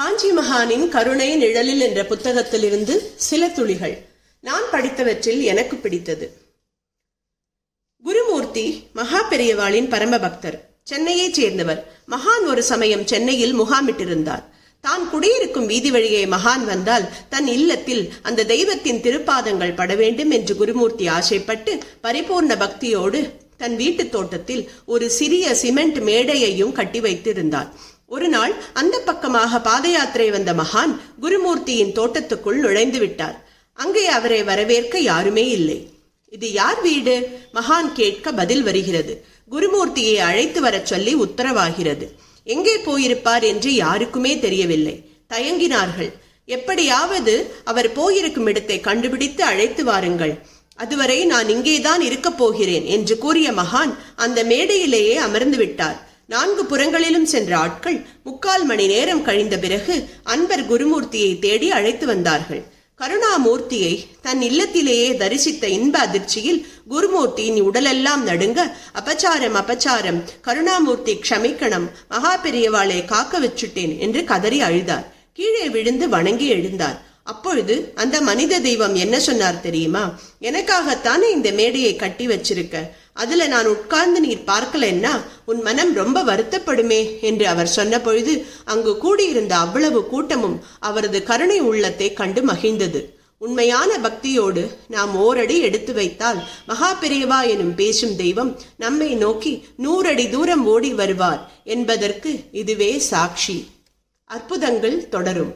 காஞ்சி மகானின் கருணை நிழலில் என்ற புத்தகத்திலிருந்து சில துளிகள். நான் படித்தவற்றில் எனக்கு பிடித்தது. குருமூர்த்தி மகா பெரியவாளின் பரம பக்தர் சென்னையைச் சேர்ந்தவர். மகான் ஒரு சமயம் சென்னையில் முகாமிட்டிருந்தார். தான் குடியிருக்கும் வீதி வழியே மகான் வந்தால் தன் இல்லத்தில் அந்த தெய்வத்தின் திருப்பாதங்கள் பட வேண்டும் என்று குருமூர்த்தி ஆசைப்பட்டு பரிபூர்ண பக்தியோடு தன் வீட்டுத் தோட்டத்தில் ஒரு சிறிய சிமெண்ட் மேடையையும் கட்டி வைத்திருந்தார். ஒரு நாள் அந்த பக்கமாக பாத யாத்திரை வந்த மகான் குருமூர்த்தியின் தோட்டத்துக்குள் நுழைந்து விட்டார் அங்கே அவரை வரவேற்க யாருமே இல்லை. இது யார் வீடு? மகான் கேட்க பதில் வருகிறது. குருமூர்த்தியை அழைத்து வரச் சொல்லி உத்தரவாகிறது. எங்கே போயிருப்பார் என்று யாருக்குமே தெரியவில்லை. தயங்கினார்கள். எப்படியாவது அவர் போயிருக்கும் இடத்தை கண்டுபிடித்து அழைத்து வாருங்கள். அதுவரை நான் இங்கேதான் இருக்கப் போகிறேன் என்று கூறிய மகான் அந்த மேடையிலேயே அமர்ந்து விட்டார். நான்கு புறங்களிலும் சென்ற ஆட்கள் முக்கால் மணி நேரம் கழிந்த பிறகு அன்பர் குருமூர்த்தியை தேடி அழைத்து வந்தார்கள். கருணாமூர்த்தியை தன் இல்லத்திலேயே தரிசித்த இன்ப அதிர்ச்சியில் குருமூர்த்தியின் உடலெல்லாம் நடுங்க அபச்சாரம் அபச்சாரம் கருணாமூர்த்தி க்ஷமிக்கணும் மகா பெரியவாளை காக்க வச்சுட்டேன் என்று கதறி அழுதார். கீழே விழுந்து வணங்கி எழுந்தார். அப்பொழுது அந்த மனித தெய்வம் என்ன சொன்னார் தெரியுமா? எனக்காகத்தானே இந்த மேடையை கட்டி வச்சிருக்க? அதுல நான் உட்கார்ந்து நீர் பார்க்கலன்னா உன் மனம் ரொம்ப வருத்தப்படுமே என்று அவர் சொன்ன பொழுது அங்கு கூடியிருந்த அவ்வளவு கூட்டமும் அவரது கருணை உள்ளத்தை கண்டு மகிழ்ந்தது. உண்மையான பக்தியோடு நாம் ஓரடி எடுத்து வைத்தால் மகா பெரியவா எனும் பேசும் தெய்வம் நம்மை நோக்கி நூறடி தூரம் ஓடி வருவார் என்பதற்கு இதுவே சாட்சி. அற்புதங்கள் தொடரும்.